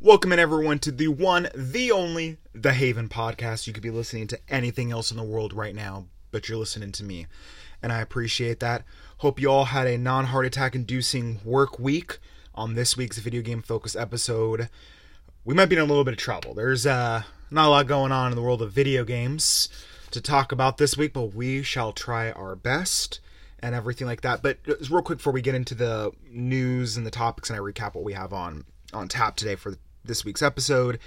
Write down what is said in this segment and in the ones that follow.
Welcome in everyone to the one, the only, the Haven podcast. You could be listening to anything else in the world right now, but you're listening to me. And I appreciate that. Hope you all had a non heart attack inducing work week on this week's video game focus episode. We might be in a little bit of trouble. There's uh, not a lot going on in the world of video games to talk about this week, but we shall try our best and everything like that. But real quick before we get into the news and the topics and I recap what we have on on tap today for this week's episode.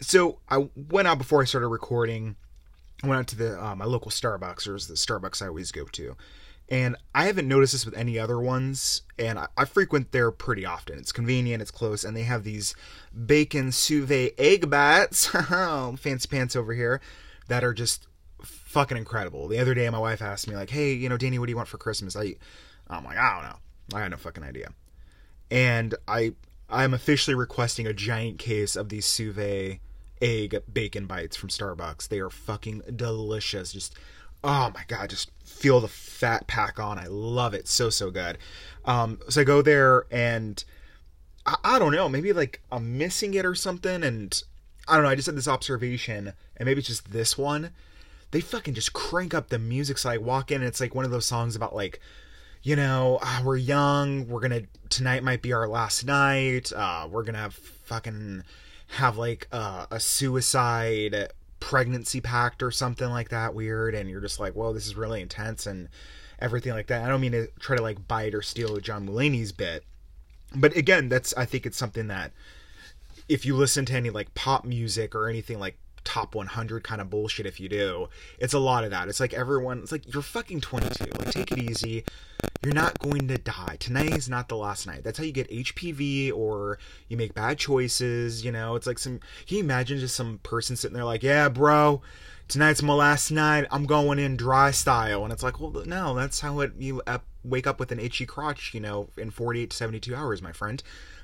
So I went out before I started recording. I went out to the uh, my local Starbucks, or the Starbucks I always go to, and I haven't noticed this with any other ones. And I, I frequent there pretty often. It's convenient, it's close, and they have these bacon sous egg bites, fancy pants over here, that are just fucking incredible. The other day, my wife asked me like, "Hey, you know, Danny, what do you want for Christmas?" I, I'm like, I don't know. I had no fucking idea. And I I'm officially requesting a giant case of these sous egg bacon bites from Starbucks. They are fucking delicious. Just oh my god, just feel the fat pack on. I love it. So so good. Um, so I go there and I, I don't know, maybe like I'm missing it or something. And I don't know. I just had this observation, and maybe it's just this one. They fucking just crank up the music. So I walk in, and it's like one of those songs about like you know, uh, we're young. We're gonna tonight might be our last night. Uh, we're gonna have fucking have like uh, a suicide pregnancy pact or something like that weird, and you're just like, whoa, this is really intense and everything like that. I don't mean to try to like bite or steal John Mulaney's bit, but again, that's I think it's something that if you listen to any like pop music or anything like top 100 kind of bullshit if you do. It's a lot of that. It's like everyone, it's like you're fucking 22. Like take it easy. You're not going to die. Tonight is not the last night. That's how you get HPV or you make bad choices, you know. It's like some can you imagine just some person sitting there like, "Yeah, bro, tonight's my last night. I'm going in dry style." And it's like, "Well, no, that's how it you wake up with an itchy crotch, you know, in 48 to 72 hours, my friend."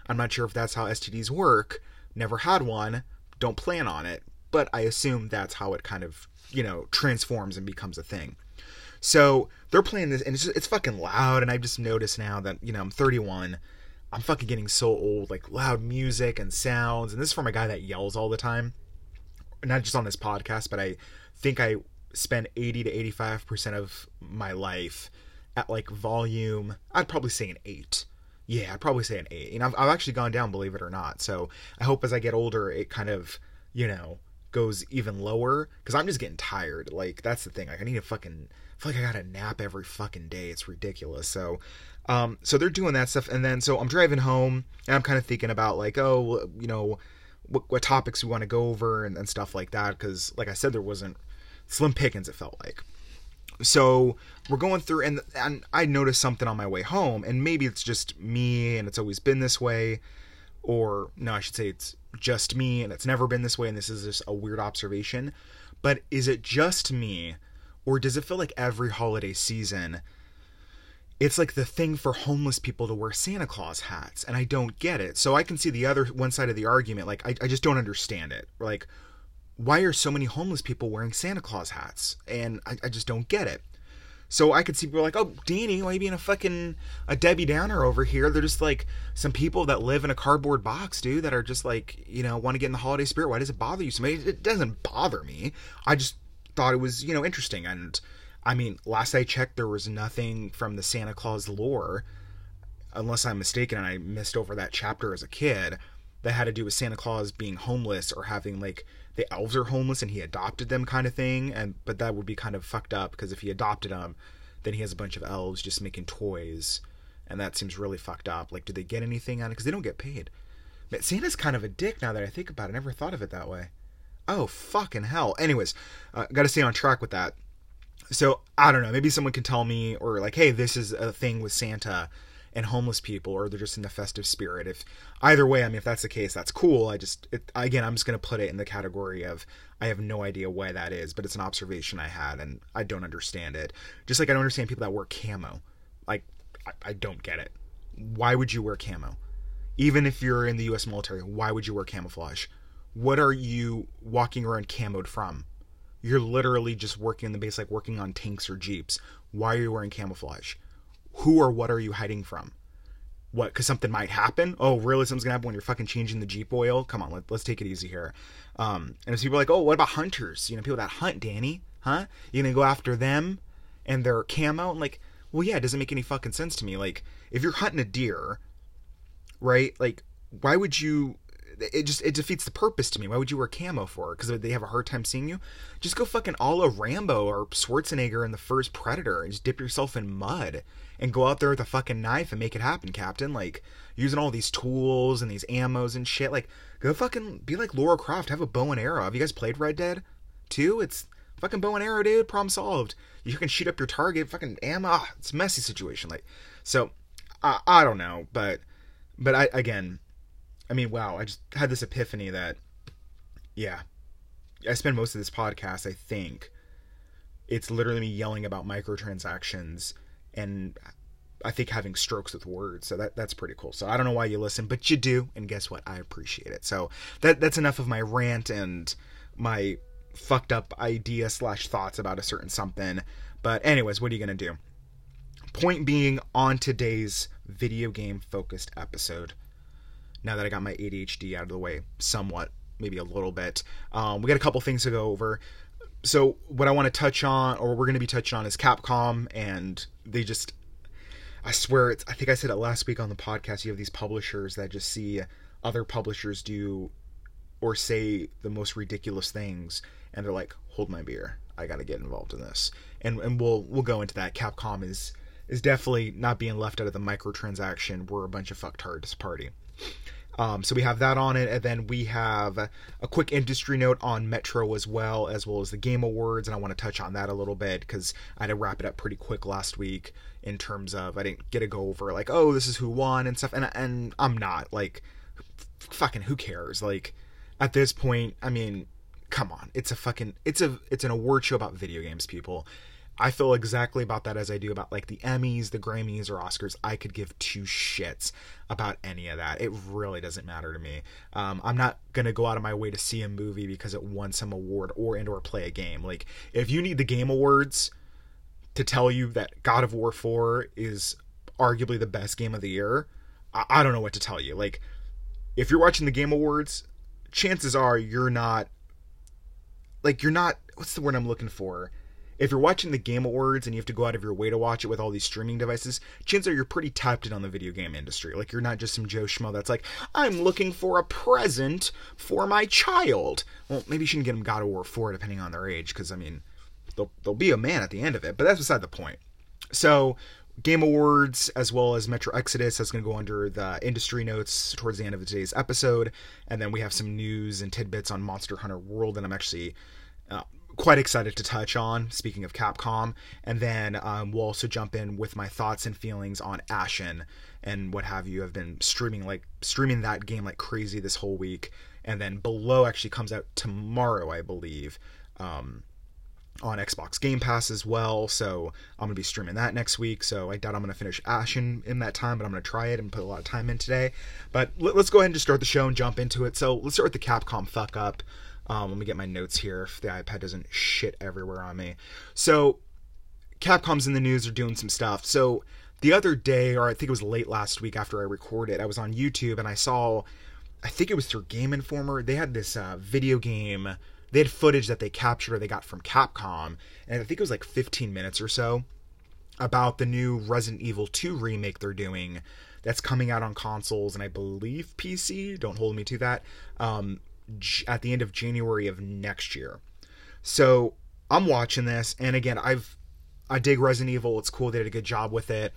I'm not sure if that's how STDs work. Never had one. Don't plan on it but I assume that's how it kind of, you know, transforms and becomes a thing. So they're playing this, and it's, just, it's fucking loud. And I've just noticed now that, you know, I'm 31. I'm fucking getting so old, like loud music and sounds. And this is from a guy that yells all the time. Not just on this podcast, but I think I spend 80 to 85% of my life at like volume. I'd probably say an eight. Yeah, I'd probably say an eight. And I've, I've actually gone down, believe it or not. So I hope as I get older, it kind of, you know, goes even lower because I'm just getting tired. Like that's the thing. Like I need to fucking I feel like I gotta nap every fucking day. It's ridiculous. So, um, so they're doing that stuff, and then so I'm driving home and I'm kind of thinking about like, oh, you know, what, what topics we want to go over and, and stuff like that. Because like I said, there wasn't slim pickings. It felt like. So we're going through, and and I noticed something on my way home, and maybe it's just me, and it's always been this way or no, I should say it's just me and it's never been this way and this is just a weird observation. But is it just me or does it feel like every holiday season it's like the thing for homeless people to wear Santa Claus hats and I don't get it. So I can see the other one side of the argument like I, I just don't understand it. Like why are so many homeless people wearing Santa Claus hats? And I, I just don't get it. So I could see people like, oh, Danny, why are you being a fucking a Debbie Downer over here? They're just like some people that live in a cardboard box, dude, that are just like, you know, want to get in the holiday spirit. Why does it bother you? Somebody, it doesn't bother me. I just thought it was, you know, interesting. And I mean, last I checked, there was nothing from the Santa Claus lore, unless I'm mistaken, and I missed over that chapter as a kid that had to do with Santa Claus being homeless or having like the elves are homeless and he adopted them kind of thing and but that would be kind of fucked up because if he adopted them then he has a bunch of elves just making toys and that seems really fucked up. Like do they get anything out of it? Because they don't get paid. But santa's kind of a dick now that i think about it. I never thought of it that way. Oh fucking hell. Anyways uh, gotta stay on track with that. So i don't know. Maybe someone can tell me or like hey this is a thing with santa and homeless people or they're just in the festive spirit. If either way i mean if that's the case that's cool. I just it, again i'm just going to put it in the category of i have no idea why that is but it's an observation i had and i don't understand it. Just like i don't understand people that wear camo. Like i, I don't get it. Why would you wear camo? Even if you're in the us military why would you wear camouflage? What are you walking around camoed from? You're literally just working in the base like working on tanks or jeeps. Why are you wearing camouflage who or what are you hiding from? what? Because something might happen. Oh, really? Something's gonna happen when you're fucking changing the Jeep oil. Come on, let, us take it easy here. Um, and as people are like, oh, what about hunters? You know, people that hunt, Danny, huh? You gonna go after them and their camo? And like, well, yeah, it doesn't make any fucking sense to me. Like, if you're hunting a deer, right? Like, why would you? It just it defeats the purpose to me. Why would you wear camo for? Because they have a hard time seeing you. Just go fucking all a Rambo or Schwarzenegger in the first Predator and just dip yourself in mud and go out there with a fucking knife and make it happen, Captain. Like using all these tools and these ammos and shit. Like go fucking be like Laura Croft. Have a bow and arrow. Have you guys played Red Dead? Two? It's fucking bow and arrow, dude. Problem solved. You can shoot up your target. Fucking ammo. Ah, it's a messy situation. Like so. I, I don't know, but but I again, I mean, wow, I just had this epiphany that, yeah, I spend most of this podcast, I think, it's literally me yelling about microtransactions and I think having strokes with words. So that that's pretty cool. So I don't know why you listen, but you do, and guess what? I appreciate it. So that that's enough of my rant and my fucked up idea slash thoughts about a certain something. But anyways, what are you gonna do? Point being, on today's video game focused episode, now that I got my ADHD out of the way somewhat, maybe a little bit, um, we got a couple things to go over. So, what I want to touch on, or we're going to be touching on, is Capcom, and they just, I swear, it's, I think I said it last week on the podcast. You have these publishers that just see other publishers do or say the most ridiculous things, and they're like, hold my beer. I got to get involved in this. And, and we'll we'll go into that. Capcom is is definitely not being left out of the microtransaction. We're a bunch of fucktards party. Um, so we have that on it, and then we have a quick industry note on Metro as well, as well as the Game Awards, and I want to touch on that a little bit because I had to wrap it up pretty quick last week in terms of I didn't get to go over like oh this is who won and stuff, and and I'm not like fucking who cares? Like at this point I mean come on it's a fucking it's a it's an award show about video games people I feel exactly about that as I do about like the Emmys, the Grammys, or Oscars. I could give two shits about any of that. It really doesn't matter to me. Um, I'm not gonna go out of my way to see a movie because it won some award or and or play a game. Like if you need the Game Awards to tell you that God of War 4 is arguably the best game of the year, I, I don't know what to tell you. Like if you're watching the Game Awards, chances are you're not like you're not what's the word I'm looking for? If you're watching the Game Awards and you have to go out of your way to watch it with all these streaming devices, chances are you're pretty tapped in on the video game industry. Like you're not just some Joe Schmo that's like, I'm looking for a present for my child. Well, maybe you shouldn't get them God of War 4 depending on their age, because I mean, they'll, they'll be a man at the end of it, but that's beside the point. So, Game Awards as well as Metro Exodus that's going to go under the industry notes towards the end of today's episode, and then we have some news and tidbits on Monster Hunter World, and I'm actually quite excited to touch on. Speaking of Capcom, and then um, we'll also jump in with my thoughts and feelings on Ashen and what have you. I've been streaming like streaming that game like crazy this whole week, and then Below actually comes out tomorrow, I believe. Um, on Xbox Game Pass as well, so I'm gonna be streaming that next week. So I doubt I'm gonna finish Ashen in that time, but I'm gonna try it and put a lot of time in today. But let's go ahead and just start the show and jump into it. So let's start with the Capcom fuck up. Um, let me get my notes here if the iPad doesn't shit everywhere on me. So, Capcom's in the news, they're doing some stuff. So, the other day, or I think it was late last week after I recorded, I was on YouTube and I saw, I think it was through Game Informer, they had this uh, video game, they had footage that they captured or they got from Capcom, and I think it was like 15 minutes or so about the new Resident Evil 2 remake they're doing that's coming out on consoles and I believe PC. Don't hold me to that. Um, at the end of January of next year. So I'm watching this, and again, I've I dig Resident Evil. It's cool. They did a good job with it.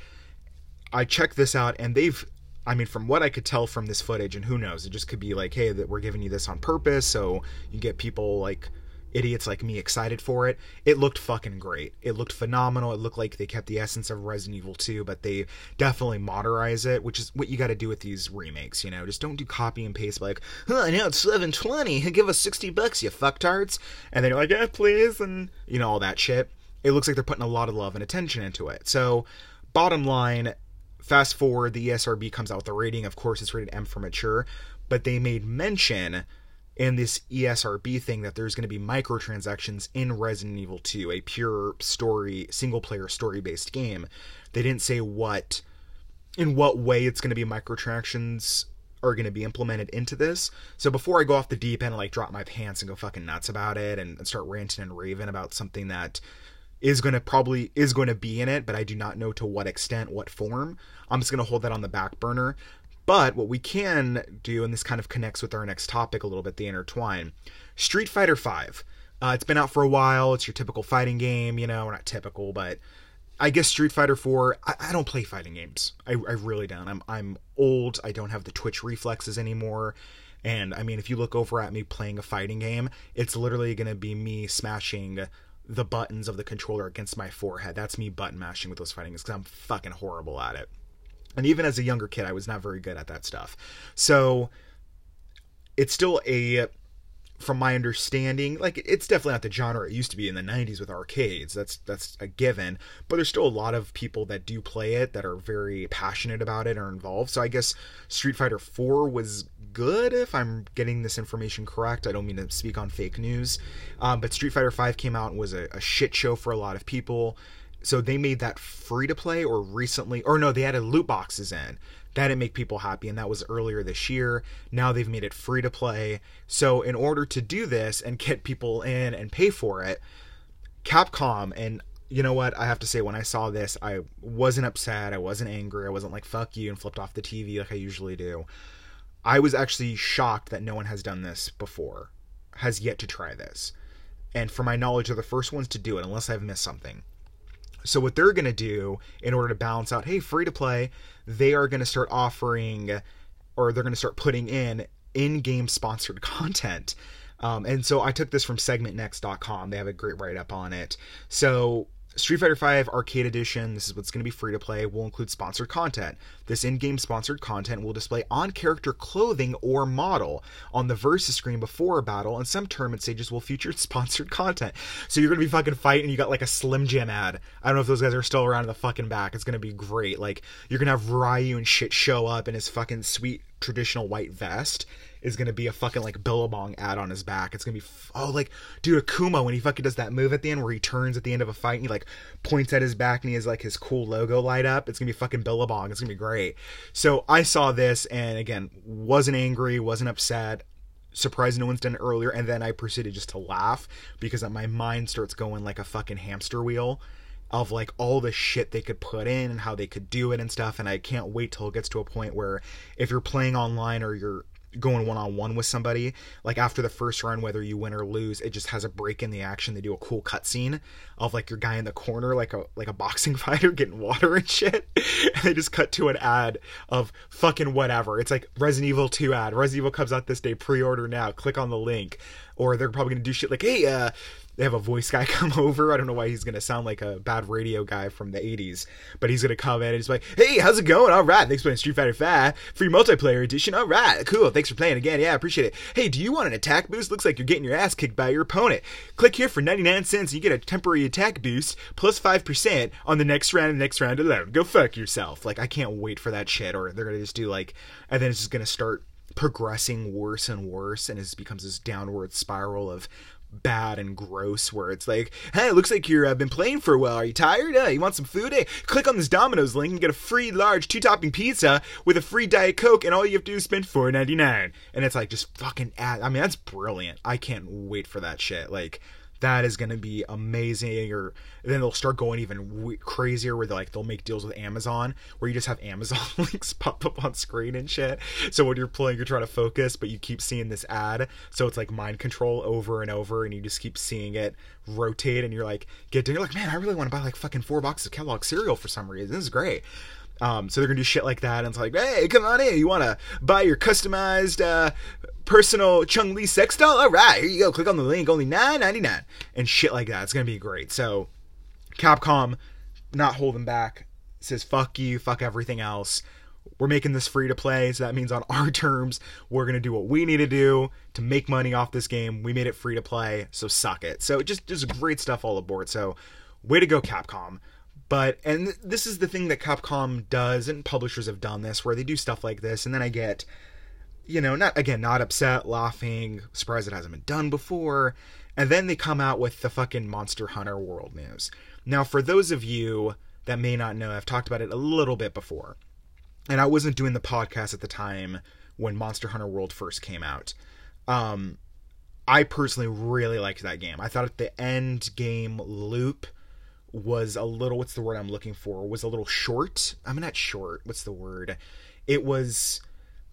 I checked this out, and they've I mean, from what I could tell from this footage, and who knows, it just could be like, hey, that we're giving you this on purpose, so you get people like idiots like me excited for it. It looked fucking great. It looked phenomenal. It looked like they kept the essence of Resident Evil 2, but they definitely modernize it, which is what you got to do with these remakes, you know? Just don't do copy and paste like, huh, now it's 720. Give us 60 bucks, you fucktards. And then you're like, yeah, please, and, you know, all that shit. It looks like they're putting a lot of love and attention into it. So, bottom line, fast forward, the ESRB comes out with a rating. Of course, it's rated M for mature, but they made mention in this ESRB thing that there's going to be microtransactions in Resident Evil 2, a pure story, single player story based game. They didn't say what in what way it's going to be microtransactions are going to be implemented into this. So before I go off the deep end and like drop my pants and go fucking nuts about it and, and start ranting and raving about something that is going to probably is going to be in it, but I do not know to what extent, what form. I'm just going to hold that on the back burner. But what we can do, and this kind of connects with our next topic a little bit, the intertwine. Street Fighter Five. Uh, it's been out for a while. It's your typical fighting game, you know, not typical, but I guess Street Fighter 4, I, I don't play fighting games. I, I, really don't. I'm I'm old. I don't have the twitch reflexes anymore. And I mean, if you look over at me playing a fighting game, it's literally going to be me smashing the buttons of the controller against my forehead. That's me button mashing with those fighting games because I'm fucking horrible at it. And even as a younger kid, I was not very good at that stuff. So it's still a from my understanding, like it's definitely not the genre it used to be in the 90s with arcades. That's that's a given, but there's still a lot of people that do play it that are very passionate about it or involved. So I guess Street Fighter 4 was good if I'm getting this information correct. I don't mean to speak on fake news, um, but Street Fighter 5 came out and was a, a shit show for a lot of people. So they made that free to play or recently, or no, they added loot boxes in. That didn't make people happy, and that was earlier this year. Now they've made it free to play. So, in order to do this and get people in and pay for it, Capcom, and you know what? I have to say, when I saw this, I wasn't upset. I wasn't angry. I wasn't like, fuck you, and flipped off the TV like I usually do. I was actually shocked that no one has done this before, has yet to try this. And for my knowledge, they're the first ones to do it, unless I've missed something. So what they're going to do in order to balance out, hey, free to play, they are going to start offering or they're going to start putting in in-game sponsored content. Um, and so I took this from segmentnext.com. They have a great write up on it. So Street Fighter V Arcade Edition, this is what's going to be free to play, will include sponsored content. This in game sponsored content will display on character clothing or model on the versus screen before a battle, and some tournament stages will feature sponsored content. So you're going to be fucking fighting, and you got like a Slim Jim ad. I don't know if those guys are still around in the fucking back. It's going to be great. Like, you're going to have Ryu and shit show up in his fucking sweet traditional white vest is gonna be a fucking like Billabong ad on his back. It's gonna be f- oh like dude Akuma when he fucking does that move at the end where he turns at the end of a fight and he like points at his back and he has like his cool logo light up. It's gonna be fucking Billabong. It's gonna be great. So I saw this and again wasn't angry, wasn't upset. Surprised no one's done it earlier, and then I proceeded just to laugh because my mind starts going like a fucking hamster wheel of like all the shit they could put in and how they could do it and stuff and I can't wait till it gets to a point where if you're playing online or you're going one on one with somebody, like after the first run, whether you win or lose, it just has a break in the action. They do a cool cutscene of like your guy in the corner, like a like a boxing fighter getting water and shit. And they just cut to an ad of fucking whatever. It's like Resident Evil 2 ad. Resident Evil comes out this day, pre-order now. Click on the link. Or they're probably gonna do shit like, hey, uh, they have a voice guy come over. I don't know why he's gonna sound like a bad radio guy from the '80s, but he's gonna come in and he's like, "Hey, how's it going? All right, thanks for playing Street Fighter Five free multiplayer edition. All right, cool. Thanks for playing again. Yeah, I appreciate it. Hey, do you want an attack boost? Looks like you're getting your ass kicked by your opponent. Click here for 99 cents and you get a temporary attack boost plus five percent on the next round and next round alone. Go fuck yourself. Like I can't wait for that shit. Or they're gonna just do like, and then it's just gonna start progressing worse and worse and it becomes this downward spiral of bad and gross where it's like, hey, it looks like you've uh, been playing for a while. Are you tired? Uh, you want some food? Hey, click on this Domino's link and get a free large two topping pizza with a free Diet Coke, and all you have to do is spend four ninety nine. And it's like just fucking. Ad- I mean, that's brilliant. I can't wait for that shit. Like that is going to be amazing or then they'll start going even w- crazier where they like they'll make deals with amazon where you just have amazon links pop up on screen and shit. So when you're playing you're trying to focus but you keep seeing this ad. So it's like mind control over and over and you just keep seeing it rotate and you're like get you're like man i really want to buy like fucking four boxes of kellogg cereal for some reason. This is great um, so they're gonna do shit like that, and it's like, hey, come on in. You want to buy your customized uh, personal Chun Li sex doll? All right, here you go. Click on the link. Only nine ninety nine, and shit like that. It's gonna be great. So, Capcom, not holding back, says fuck you, fuck everything else. We're making this free to play, so that means on our terms, we're gonna do what we need to do to make money off this game. We made it free to play, so suck it. So just just great stuff all aboard. So, way to go, Capcom. But and this is the thing that Capcom does, and publishers have done this, where they do stuff like this, and then I get, you know, not again, not upset, laughing, surprised it hasn't been done before, and then they come out with the fucking Monster Hunter World news. Now, for those of you that may not know, I've talked about it a little bit before. and I wasn't doing the podcast at the time when Monster Hunter World first came out. Um, I personally really liked that game. I thought the end game loop was a little what's the word I'm looking for? Was a little short. I'm not short. What's the word? It was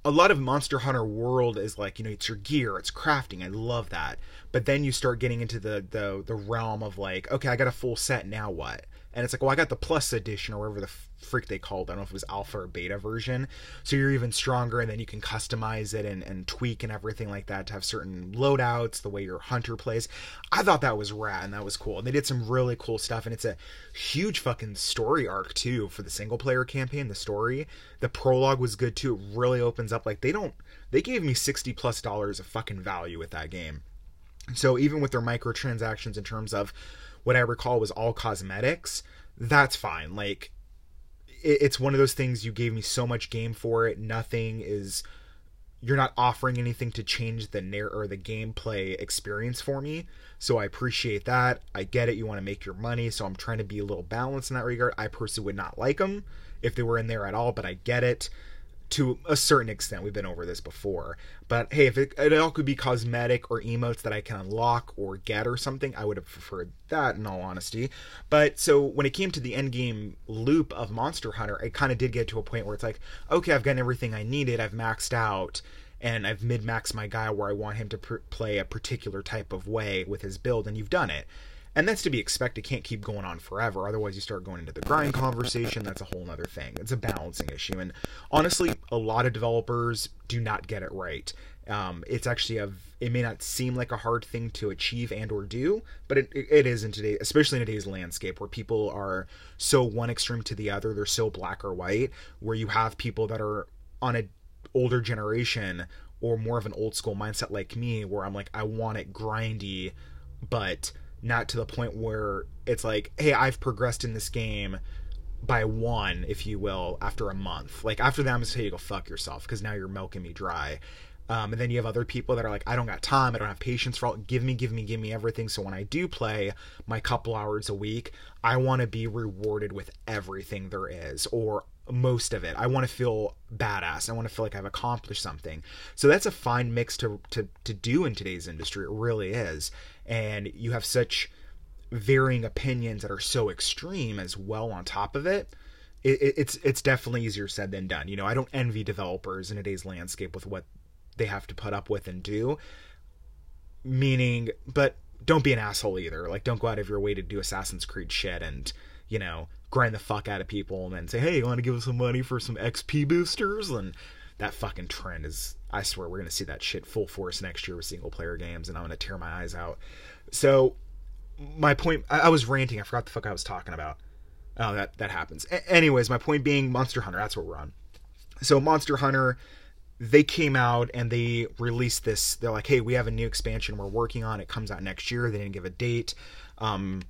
a lot of Monster Hunter World is like, you know, it's your gear, it's crafting. I love that. But then you start getting into the the the realm of like, okay, I got a full set, now what? And it's like, well, I got the plus edition or whatever the freak they called. I don't know if it was alpha or beta version. So you're even stronger, and then you can customize it and, and tweak and everything like that to have certain loadouts, the way your hunter plays. I thought that was rad and that was cool. And they did some really cool stuff, and it's a huge fucking story arc too for the single player campaign. The story, the prologue was good too. It really opens up. Like they don't, they gave me sixty plus dollars of fucking value with that game. So even with their microtransactions in terms of what I recall was all cosmetics, that's fine. Like it's one of those things you gave me so much game for it. Nothing is you're not offering anything to change the narr or the gameplay experience for me. So I appreciate that. I get it. You want to make your money, so I'm trying to be a little balanced in that regard. I personally would not like them if they were in there at all, but I get it to a certain extent. We've been over this before. But hey, if it, it, all could be cosmetic or emotes that I can unlock or get or something, I would have preferred that in all honesty. But so when it came to the end game loop of Monster Hunter, it kind of did get to a point where it's like, okay, I've gotten everything I needed, I've maxed out. And I've min maxed my guy where I want him to pr- play a particular type of way with his build, and you've done it and that's to be expected. Can't keep going on forever. Otherwise you start going into the grind conversation. That's a whole other thing. It's a balancing issue. And honestly a lot of developers do not get it right. Um, it's actually a it may not seem like a hard thing to achieve and or do but it, it is in today especially in today's landscape where people are so one extreme to the other. They're so black or white where you have people that are on a older generation or more of an old school mindset like me where i'm like i want it grindy but not to the point where it's like, hey, I've progressed in this game by one, if you will, after a month. Like after that, I'm gonna say you go fuck yourself because now you're milking me dry. Um, and then you have other people that are like, I don't got time, I don't have patience for all. Give me, give me, give me everything. So when I do play my couple hours a week, I want to be rewarded with everything there is, or most of it. I want to feel badass. I want to feel like I've accomplished something. So that's a fine mix to to to do in today's industry. It really is and you have such varying opinions that are so extreme as well on top of it, it, it's it's definitely easier said than done. You know, I don't envy developers in today's landscape with what they have to put up with and do. Meaning, but don't be an asshole either. Like, don't go out of your way to do Assassin's Creed shit and you know grind the fuck out of people and then say, hey, you want to give us some money for some XP boosters? And that fucking trend is I swear we're gonna see that shit full force next year with single player games, and I'm gonna tear my eyes out. So my point, I, I was ranting. I forgot the fuck I was talking about. Oh, that that happens. A- anyways, my point being Monster Hunter. That's what we're on. So Monster Hunter, they came out and they released this. They're like, hey, we have a new expansion we're working on. It comes out next year. They didn't give a date. Um,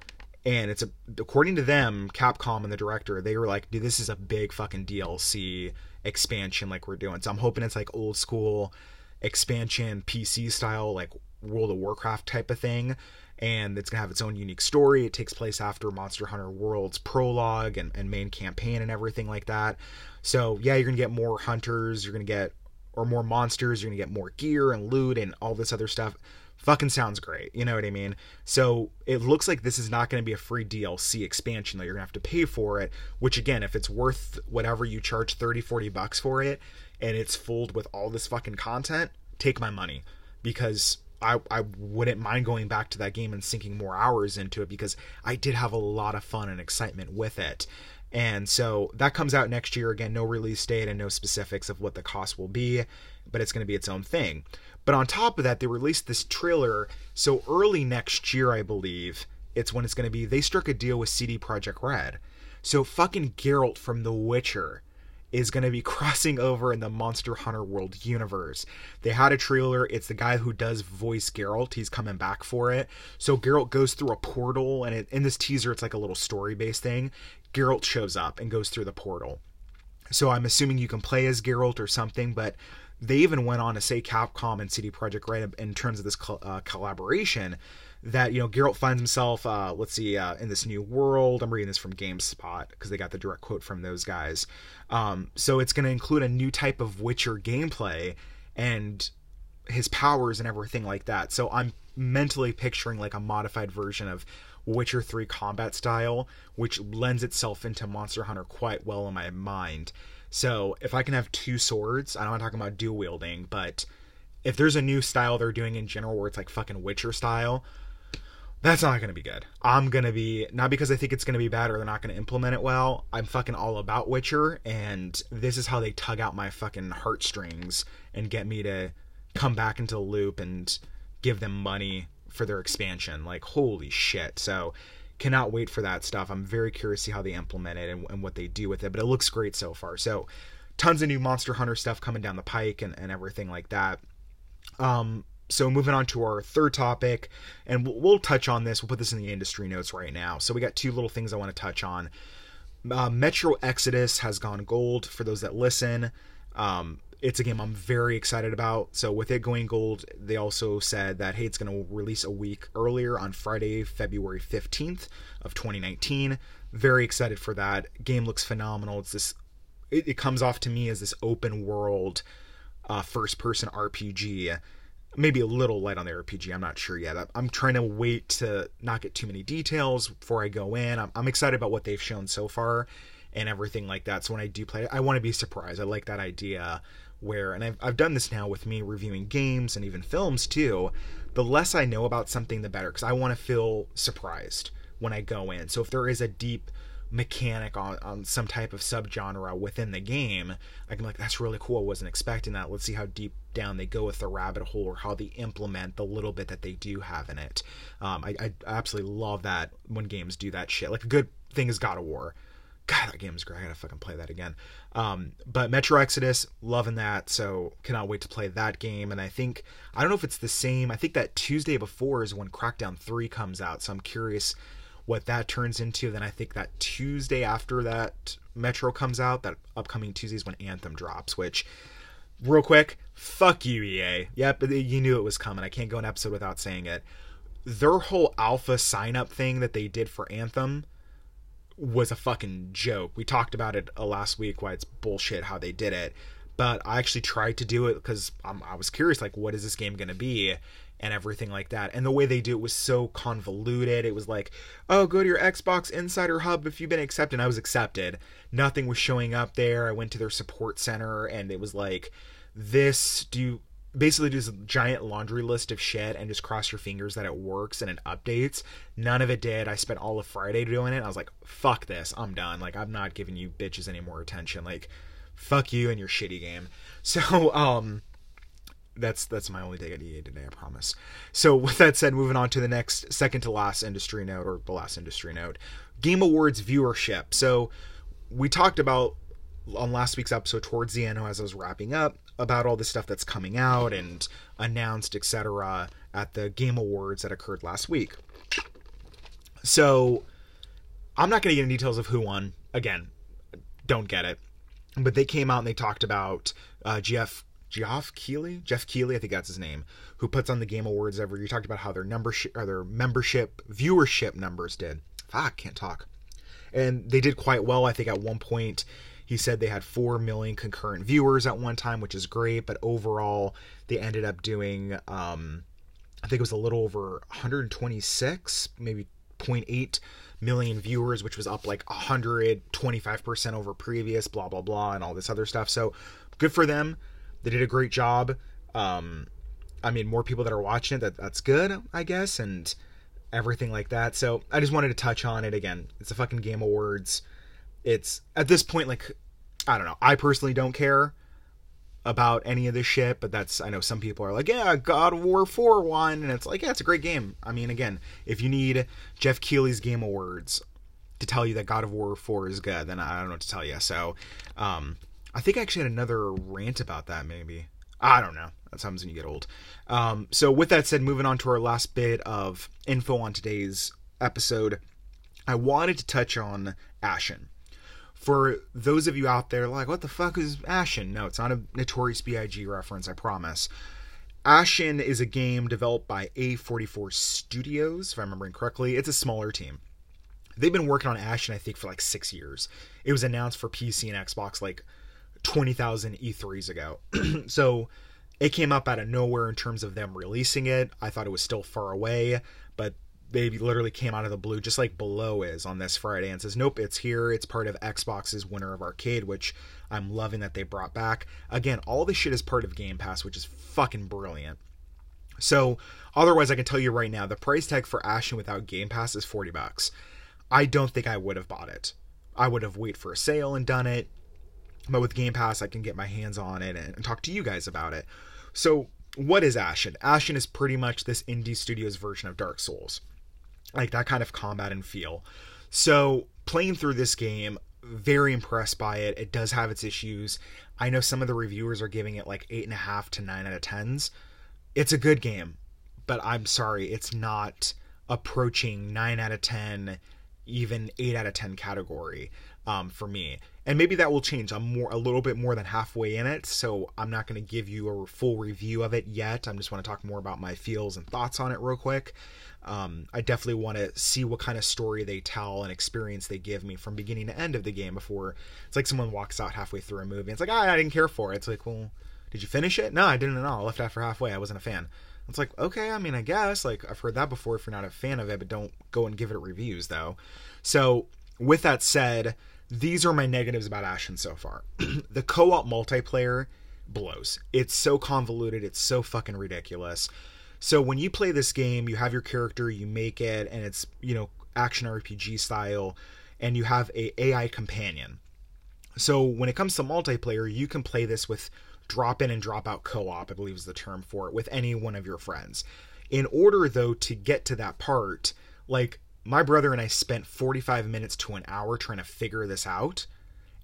and it's a according to them, Capcom and the director, they were like, dude, this is a big fucking DLC expansion like we're doing. So I'm hoping it's like old school expansion PC style, like World of Warcraft type of thing. And it's gonna have its own unique story. It takes place after Monster Hunter World's prologue and, and main campaign and everything like that. So yeah, you're gonna get more hunters, you're gonna get or more monsters, you're gonna get more gear and loot and all this other stuff fucking sounds great. You know what I mean? So it looks like this is not going to be a free DLC expansion though. You're going to have to pay for it, which again, if it's worth whatever you charge 30, 40 bucks for it and it's filled with all this fucking content, take my money because I, I wouldn't mind going back to that game and sinking more hours into it because I did have a lot of fun and excitement with it. And so that comes out next year. Again, no release date and no specifics of what the cost will be, but it's going to be its own thing. But on top of that, they released this trailer. So early next year, I believe, it's when it's going to be. They struck a deal with CD Projekt Red. So fucking Geralt from The Witcher is going to be crossing over in the Monster Hunter World universe. They had a trailer. It's the guy who does voice Geralt. He's coming back for it. So Geralt goes through a portal, and it, in this teaser, it's like a little story based thing. Geralt shows up and goes through the portal. So I'm assuming you can play as Geralt or something, but they even went on to say Capcom and CD Projekt Red in terms of this uh, collaboration that you know Geralt finds himself uh, let's see uh, in this new world. I'm reading this from GameSpot because they got the direct quote from those guys. Um, so it's going to include a new type of Witcher gameplay and his powers and everything like that. So I'm mentally picturing like a modified version of Witcher 3 combat style, which lends itself into Monster Hunter quite well in my mind. So if I can have two swords, I don't want to talk about dual wielding, but if there's a new style they're doing in general where it's like fucking Witcher style, that's not going to be good. I'm going to be, not because I think it's going to be bad or they're not going to implement it well. I'm fucking all about Witcher, and this is how they tug out my fucking heartstrings and get me to come back into the loop and give them money for their expansion. Like, holy shit. So, cannot wait for that stuff. I'm very curious to see how they implement it and, and what they do with it, but it looks great so far. So, tons of new Monster Hunter stuff coming down the pike and, and everything like that. Um, so moving on to our third topic, and we'll, we'll, touch on this. We'll put this in the industry notes right now. So we got two little things I want to touch on. Uh, Metro Exodus has gone gold for those that listen. Um, it's a game I'm very excited about. So with it going gold, they also said that hey, it's going to release a week earlier on Friday, February 15th of 2019. Very excited for that. Game looks phenomenal. It's this. It, it comes off to me as this open world, uh, first person RPG maybe a little light on the RPG. I'm not sure yet. I'm trying to wait to not get too many details before I go in. I'm, I'm excited about what they've shown so far and everything like that. So when I do play it, I want to be surprised. I like that idea where, and I've, I've done this now with me reviewing games and even films too. The less I know about something, the better, because I want to feel surprised when I go in. So if there is a deep mechanic on, on some type of subgenre within the game, I can be like, that's really cool. I wasn't expecting that. Let's see how deep down they go with the rabbit hole or how they implement the little bit that they do have in it. Um, I, I absolutely love that when games do that shit. Like a good thing is God of War. God, that game is great. I gotta fucking play that again. Um, but Metro Exodus, loving that. So cannot wait to play that game. And I think I don't know if it's the same. I think that Tuesday before is when Crackdown Three comes out. So I'm curious what that turns into. Then I think that Tuesday after that Metro comes out, that upcoming Tuesday is when Anthem drops, which real quick, fuck you, EA. Yep, you knew it was coming. I can't go an episode without saying it. Their whole alpha sign up thing that they did for Anthem was a fucking joke. We talked about it uh, last week why it's bullshit how they did it. But I actually tried to do it because I was curious, like, what is this game to be? and everything like that. And the way they do it was so convoluted. It was like, oh, go to your Xbox Insider Hub if you've been accepted. And I was accepted. Nothing was showing up there. I went to their support center and it was like, this, do you basically do this giant laundry list of shit and just cross your fingers that it works and it updates. None of it did. I spent all of Friday doing it. I was like, fuck this. I'm done. Like, I'm not giving you bitches any more attention. Like, fuck you and your shitty game. So, um, that's that's my only day at EA today, I promise. So with that said, moving on to the next second to last industry note or the last industry note, Game Awards viewership. So we talked about on last week's episode towards the end as I was wrapping up about all the stuff that's coming out and announced, etc. at the Game Awards that occurred last week. So I'm not going to get into details of who won. Again, don't get it. But they came out and they talked about uh, Jeff Geoff Keighley, Geoff Keighley, I think that's his name, who puts on the Game Awards every year. Talked about how their membership or their membership viewership numbers did. Fuck, can't talk. And they did quite well. I think at one point he said they had four million concurrent viewers at one time, which is great. But overall, they ended up doing, um, I think it was a little over 126, maybe 0.8 million viewers, which was up like 125% over previous, blah, blah, blah, and all this other stuff. So good for them. They did a great job. Um, I mean, more people that are watching it, that that's good, I guess, and everything like that. So I just wanted to touch on it again. It's a fucking Game Awards. It's at this point like I don't know. I personally don't care about any of this shit, but that's I know some people are like, yeah, God of War 4 won, and it's like, yeah, it's a great game. I mean, again, if you need Geoff Keighley's Game Awards to tell you that God of War 4 is good, then I don't know what to tell you. So, um, I think I actually had another rant about that, maybe. I don't know. That happens when you get old. Um, so, with that said, moving on to our last bit of info on today's episode, I wanted to touch on Ashen. For those of you out there like, what the fuck is Ashen? No, it's not a Notorious B.I.G. reference, I promise. Ashen is a game developed by A44 Studios, if I'm remembering correctly. It's a smaller team. They've been working on Ashen, I think, for like six years. It was announced for PC and Xbox like 20,000 E3s ago. so it came up out of nowhere in terms of them releasing it. I thought it was still far away, but they literally came out of the blue, just like Below is on this Friday, and says, "Nope, it's here. It's part of Xbox's Winter of Arcade, which I'm loving that they brought back. Again, all this shit is part of Game Pass, which is fucking brilliant. So, otherwise, I can tell you right now, the price tag for Ashen without Game Pass is 40 bucks. I don't think I would have bought it. I would have waited for a sale and done it. But with Game Pass, I can get my hands on it and, and talk to you guys about it. So, what is Ashen? Ashen is pretty much this indie studio's version of Dark Souls like that kind of combat and feel. So playing through this game, very impressed by it. It does have its issues. I know some of the reviewers are giving it like eight and a half to nine out of tens. It's a good game, but I'm sorry, it's not approaching nine out of ten, even eight out of ten category um, for me. And maybe that will change. I'm more a little bit more than halfway in it, so I'm not going to give you a full review of it yet. I'm just want to talk more about my feels and thoughts on it real quick um, I definitely want to see what kind of story they tell and experience they give me from beginning to end of the game before it's like someone walks out halfway through a movie. It's like, ah, I didn't care for it. It's like, well, did you finish it? No, I didn't at all. I left after halfway. I wasn't a fan. It's like, okay, I mean, I guess. Like, I've heard that before if you're not a fan of it, but don't go and give it reviews, though. So, with that said, these are my negatives about Ashen so far. the co op multiplayer blows. It's so convoluted, it's so fucking ridiculous. So when you play this game, you have your character, you make it, and it's you know action RPG style, and you have a AI companion. So when it comes to multiplayer, you can play this with drop in and drop out co-op, I believe is the term for it, with any one of your friends. In order though to get to that part, like my brother and I spent 45 minutes to an hour trying to figure this out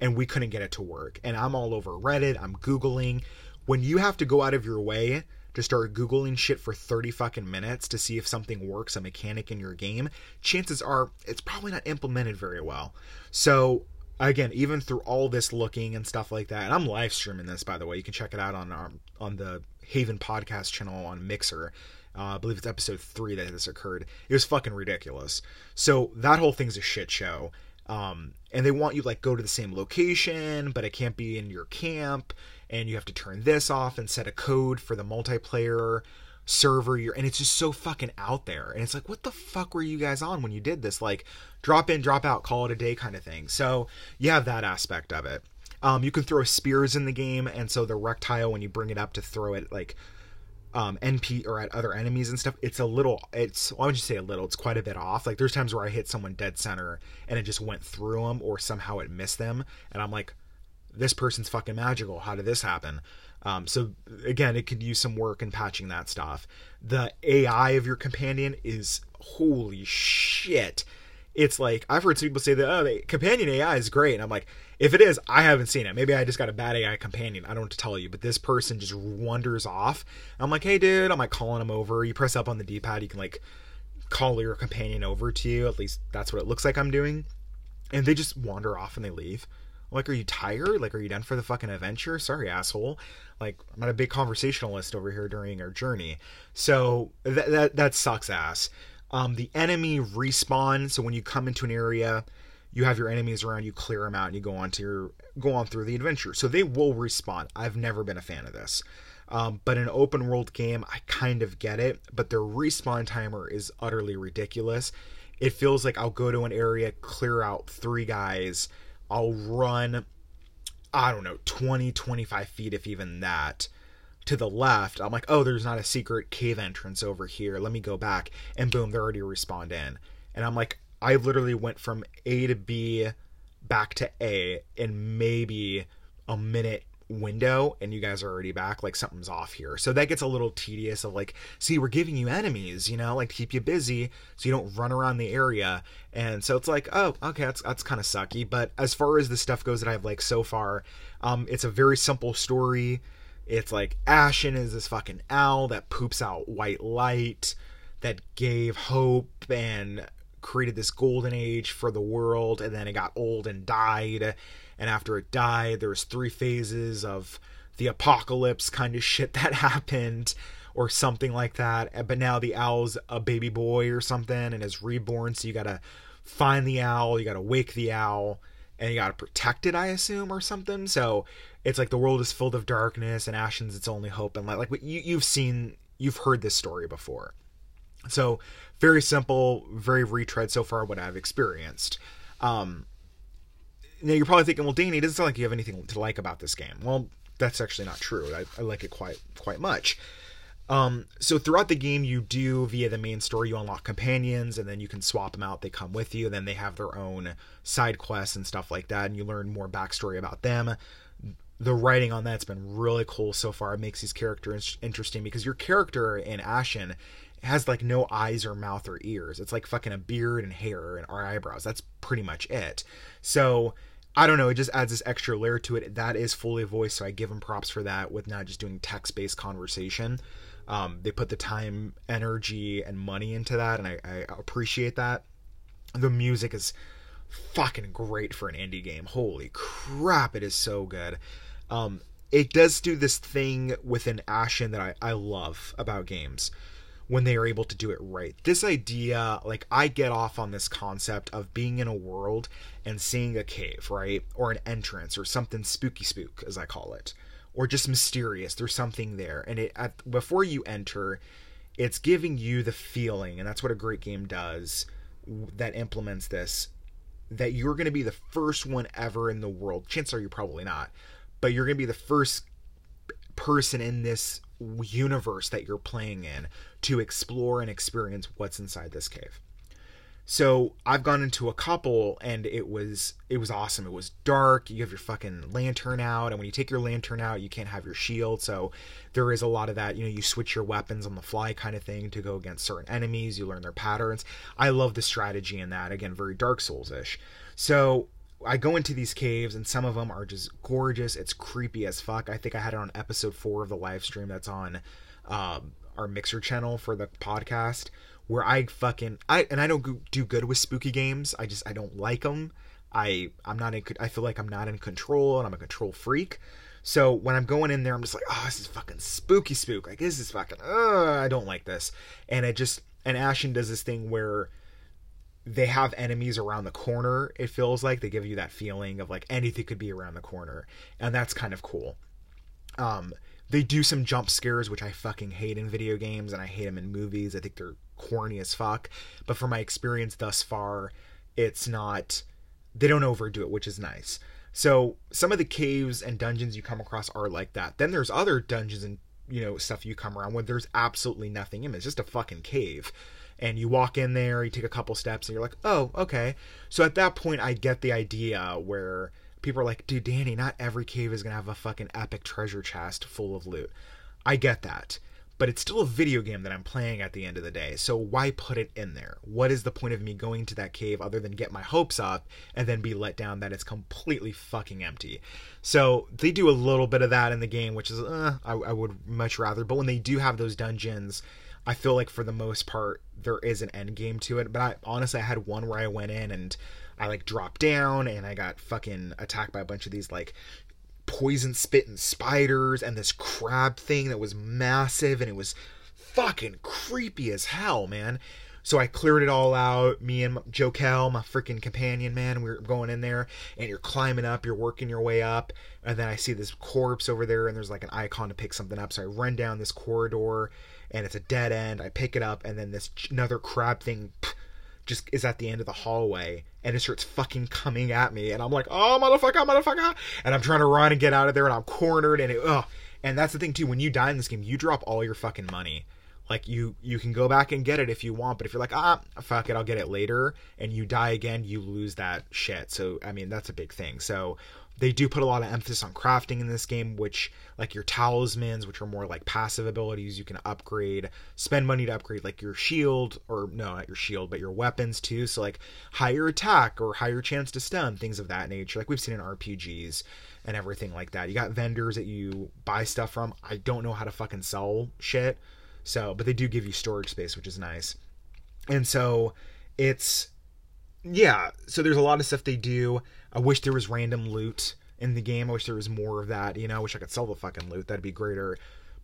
and we couldn't get it to work. And I'm all over Reddit, I'm googling. When you have to go out of your way to start Googling shit for 30 fucking minutes to see if something works, a mechanic in your game, chances are it's probably not implemented very well. So, again, even through all this looking and stuff like that, and I'm live streaming this, by the way, you can check it out on our, on the Haven podcast channel on Mixer. Uh, I believe it's episode three that this occurred. It was fucking ridiculous. So that whole thing's a shit show. Um, and they want you like go to the same location, but it can't be in your camp and you have to turn this off and set a code for the multiplayer server you're and it's just so fucking out there and it's like what the fuck were you guys on when you did this like drop in drop out call it a day kind of thing so you have that aspect of it um, you can throw spears in the game and so the reticle when you bring it up to throw it like um, NP or at other enemies and stuff, it's a little, it's, why would you say a little? It's quite a bit off. Like there's times where I hit someone dead center and it just went through them or somehow it missed them. And I'm like, this person's fucking magical. How did this happen? Um, so again, it could use some work in patching that stuff. The AI of your companion is holy shit. It's like I've heard some people say that oh, companion AI is great, and I'm like, if it is, I haven't seen it. Maybe I just got a bad AI companion. I don't know to tell you, but this person just wanders off. I'm like, hey, dude, I'm like calling him over. You press up on the D-pad, you can like call your companion over to you. At least that's what it looks like I'm doing. And they just wander off and they leave. Like, are you tired? Like, are you done for the fucking adventure? Sorry, asshole. Like, I'm not a big conversationalist over here during our journey. So that that, that sucks ass. Um, the enemy respawn. So when you come into an area, you have your enemies around. You clear them out, and you go on to your go on through the adventure. So they will respawn. I've never been a fan of this. Um, but an open world game, I kind of get it. But their respawn timer is utterly ridiculous. It feels like I'll go to an area, clear out three guys I'll run, I don't know, 20, 25 feet, if even that, to the left. I'm like, oh, there's not a secret cave entrance over here. Let me go back. And boom, they're already respawned in. And I'm like, I literally went from A to B back to A in maybe a minute window and you guys are already back like something's off here so that gets a little tedious of like see we're giving you enemies you know like to keep you busy so you don't run around the area and so it's like oh okay that's that's kind of sucky but as far as the stuff goes that i've like so far um it's a very simple story it's like ashen is this fucking owl that poops out white light that gave hope and created this golden age for the world and then it got old and died. And after it died there was three phases of the apocalypse kind of shit that happened or something like that. But now the owl's a baby boy or something and is reborn so you gotta find the owl you gotta wake the owl and you gotta protect it i assume or something so it's like the world is filled of darkness and ashen's its only hope and like, like you, you've seen you've heard this story before so very simple, very retread so far what I've experienced. Um, now you're probably thinking, well, Danny, it doesn't sound like you have anything to like about this game. Well, that's actually not true. I, I like it quite quite much. Um, so throughout the game, you do via the main story, you unlock companions, and then you can swap them out. They come with you, and then they have their own side quests and stuff like that, and you learn more backstory about them. The writing on that's been really cool so far. It makes these characters interesting because your character in Ashen has like no eyes or mouth or ears. It's like fucking a beard and hair and our eyebrows. That's pretty much it. So I don't know. It just adds this extra layer to it. That is fully voiced, so I give them props for that with not just doing text based conversation. Um, they put the time, energy, and money into that, and I, I appreciate that. The music is fucking great for an indie game. Holy crap, it is so good. Um, it does do this thing with an Ashen that I, I love about games when they are able to do it right. This idea, like, I get off on this concept of being in a world and seeing a cave, right? Or an entrance or something spooky spook, as I call it, or just mysterious. There's something there. And it, at, before you enter, it's giving you the feeling, and that's what a great game does that implements this, that you're going to be the first one ever in the world. Chances are you're probably not, but you're going to be the first person in this universe that you're playing in to explore and experience what's inside this cave. So I've gone into a couple and it was it was awesome. It was dark. You have your fucking lantern out, and when you take your lantern out, you can't have your shield. So there is a lot of that. You know, you switch your weapons on the fly kind of thing to go against certain enemies. You learn their patterns. I love the strategy in that. Again, very Dark Souls ish. So I go into these caves and some of them are just gorgeous. It's creepy as fuck. I think I had it on episode four of the live stream that's on um, our Mixer channel for the podcast, where I fucking I and I don't do good with spooky games. I just I don't like them. I I'm not in. I feel like I'm not in control, and I'm a control freak. So when I'm going in there, I'm just like, oh, this is fucking spooky spook. Like this is fucking. Uh, I don't like this. And it just and Ashen does this thing where they have enemies around the corner it feels like they give you that feeling of like anything could be around the corner and that's kind of cool um they do some jump scares which i fucking hate in video games and i hate them in movies i think they're corny as fuck but from my experience thus far it's not they don't overdo it which is nice so some of the caves and dungeons you come across are like that then there's other dungeons and you know stuff you come around where there's absolutely nothing in it it's just a fucking cave and you walk in there, you take a couple steps, and you're like, oh, okay. So at that point, I get the idea where people are like, dude, Danny, not every cave is gonna have a fucking epic treasure chest full of loot. I get that. But it's still a video game that I'm playing at the end of the day. So why put it in there? What is the point of me going to that cave other than get my hopes up and then be let down that it's completely fucking empty? So they do a little bit of that in the game, which is uh, I, I would much rather. But when they do have those dungeons I feel like for the most part there is an end game to it. But I honestly I had one where I went in and I like dropped down and I got fucking attacked by a bunch of these like poison spitting spiders and this crab thing that was massive and it was fucking creepy as hell, man. So I cleared it all out. Me and Joe my freaking companion, man, we were going in there, and you're climbing up, you're working your way up, and then I see this corpse over there, and there's like an icon to pick something up. So I run down this corridor, and it's a dead end. I pick it up, and then this another crab thing just is at the end of the hallway, and it starts fucking coming at me, and I'm like, oh motherfucker, motherfucker, and I'm trying to run and get out of there, and I'm cornered, and it, ugh. And that's the thing too. When you die in this game, you drop all your fucking money. Like you, you can go back and get it if you want, but if you're like, ah, fuck it, I'll get it later, and you die again, you lose that shit. So I mean, that's a big thing. So they do put a lot of emphasis on crafting in this game, which like your talismans, which are more like passive abilities, you can upgrade, spend money to upgrade like your shield, or no, not your shield, but your weapons too. So like higher attack or higher chance to stun, things of that nature, like we've seen in RPGs and everything like that. You got vendors that you buy stuff from. I don't know how to fucking sell shit, so but they do give you storage space, which is nice. And so it's yeah, so there's a lot of stuff they do. I wish there was random loot in the game. I wish there was more of that. You know, I wish I could sell the fucking loot. That'd be greater.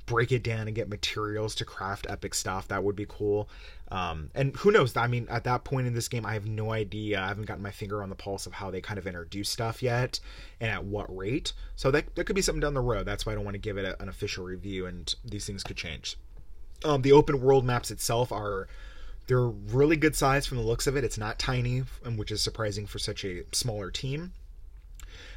Break it down and get materials to craft epic stuff. That would be cool. Um, and who knows? I mean, at that point in this game, I have no idea. I haven't gotten my finger on the pulse of how they kind of introduce stuff yet and at what rate. So that, that could be something down the road. That's why I don't want to give it a, an official review, and these things could change. Um, the open world maps itself are they're really good size from the looks of it. It's not tiny, which is surprising for such a smaller team.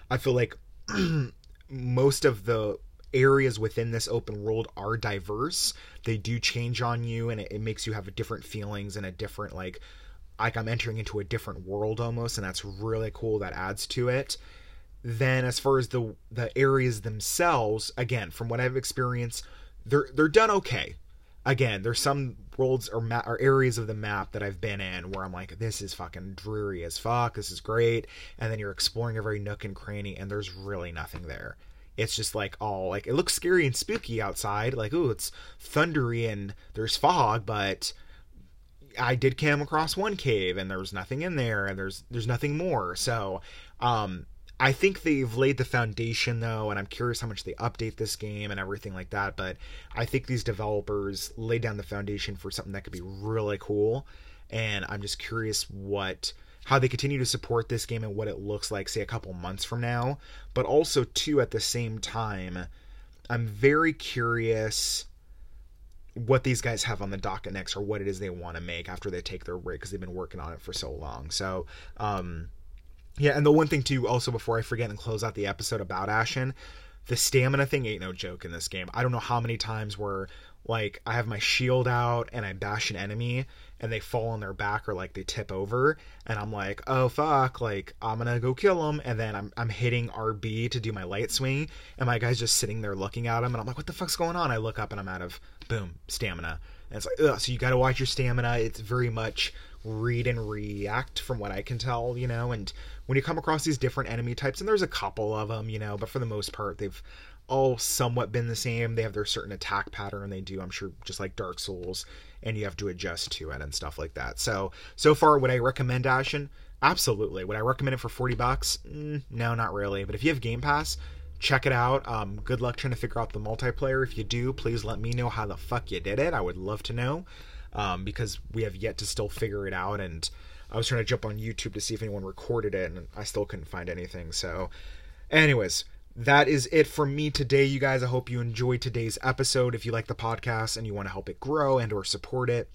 I feel like most of the areas within this open world are diverse. They do change on you, and it, it makes you have different feelings and a different like like I'm entering into a different world almost, and that's really cool. That adds to it. Then, as far as the the areas themselves, again, from what I've experienced, they're they're done okay. Again, there's some worlds or, ma- or areas of the map that I've been in where I'm like, this is fucking dreary as fuck. This is great, and then you're exploring every nook and cranny, and there's really nothing there it's just like all like it looks scary and spooky outside like oh it's thundery and there's fog but i did come across one cave and there was nothing in there and there's there's nothing more so um i think they've laid the foundation though and i'm curious how much they update this game and everything like that but i think these developers laid down the foundation for something that could be really cool and i'm just curious what how they continue to support this game and what it looks like, say, a couple months from now. But also, too, at the same time, I'm very curious what these guys have on the docket next or what it is they want to make after they take their break because they've been working on it for so long. So, um, yeah, and the one thing too, also before I forget and close out the episode about Ashen, the stamina thing ain't no joke in this game. I don't know how many times where like I have my shield out and I bash an enemy and they fall on their back or like they tip over and I'm like, "Oh fuck, like I'm to go kill them." And then I'm I'm hitting RB to do my light swing and my guy's just sitting there looking at him and I'm like, "What the fuck's going on?" I look up and I'm out of boom, stamina. And it's like, Ugh, so you got to watch your stamina. It's very much read and react from what I can tell, you know, and when you come across these different enemy types and there's a couple of them, you know, but for the most part they've all somewhat been the same. They have their certain attack pattern they do, I'm sure, just like Dark Souls, and you have to adjust to it and stuff like that. So, so far, would I recommend Ashen? Absolutely. Would I recommend it for 40 bucks? Mm, no, not really. But if you have Game Pass, check it out. Um, good luck trying to figure out the multiplayer. If you do, please let me know how the fuck you did it. I would love to know um, because we have yet to still figure it out. And I was trying to jump on YouTube to see if anyone recorded it, and I still couldn't find anything. So, anyways, that is it for me today you guys i hope you enjoyed today's episode if you like the podcast and you want to help it grow and or support it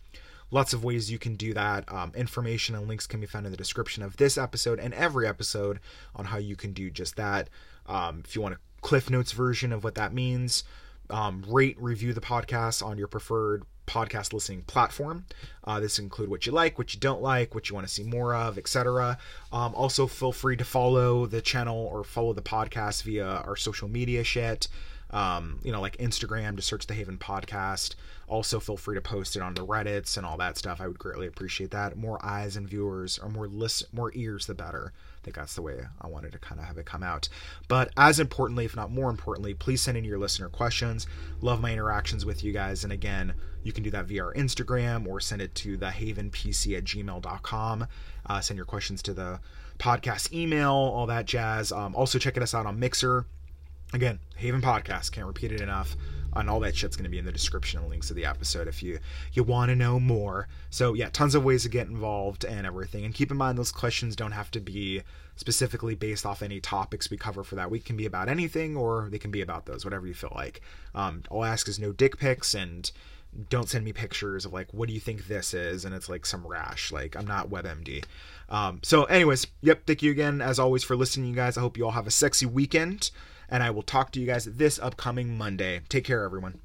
lots of ways you can do that um, information and links can be found in the description of this episode and every episode on how you can do just that um, if you want a cliff notes version of what that means um, rate review the podcast on your preferred podcast listening platform. Uh, this include what you like, what you don't like, what you want to see more of, etc. Um, also, feel free to follow the channel or follow the podcast via our social media shit. Um, you know, like Instagram to search the Haven Podcast. Also, feel free to post it on the Reddits and all that stuff. I would greatly appreciate that. More eyes and viewers, or more list, more ears, the better. I think that's the way I wanted to kind of have it come out. But as importantly, if not more importantly, please send in your listener questions. Love my interactions with you guys. And again, you can do that via our Instagram or send it to thehavenpc at gmail.com. Uh, send your questions to the podcast email, all that jazz. Um, also, check us out on Mixer. Again, Haven Podcast. Can't repeat it enough and all that shit's going to be in the description and links of the episode if you you want to know more. So yeah tons of ways to get involved and everything and keep in mind those questions don't have to be specifically based off any topics we cover for that week. Can be about anything or they can be about those whatever you feel like. Um, all i ask is no dick pics and don't send me pictures of like what do you think this is and it's like some rash like i'm not webmd. Um, so anyways yep thank you again as always for listening you guys. I hope you all have a sexy weekend and I will talk to you guys this upcoming Monday. Take care, everyone.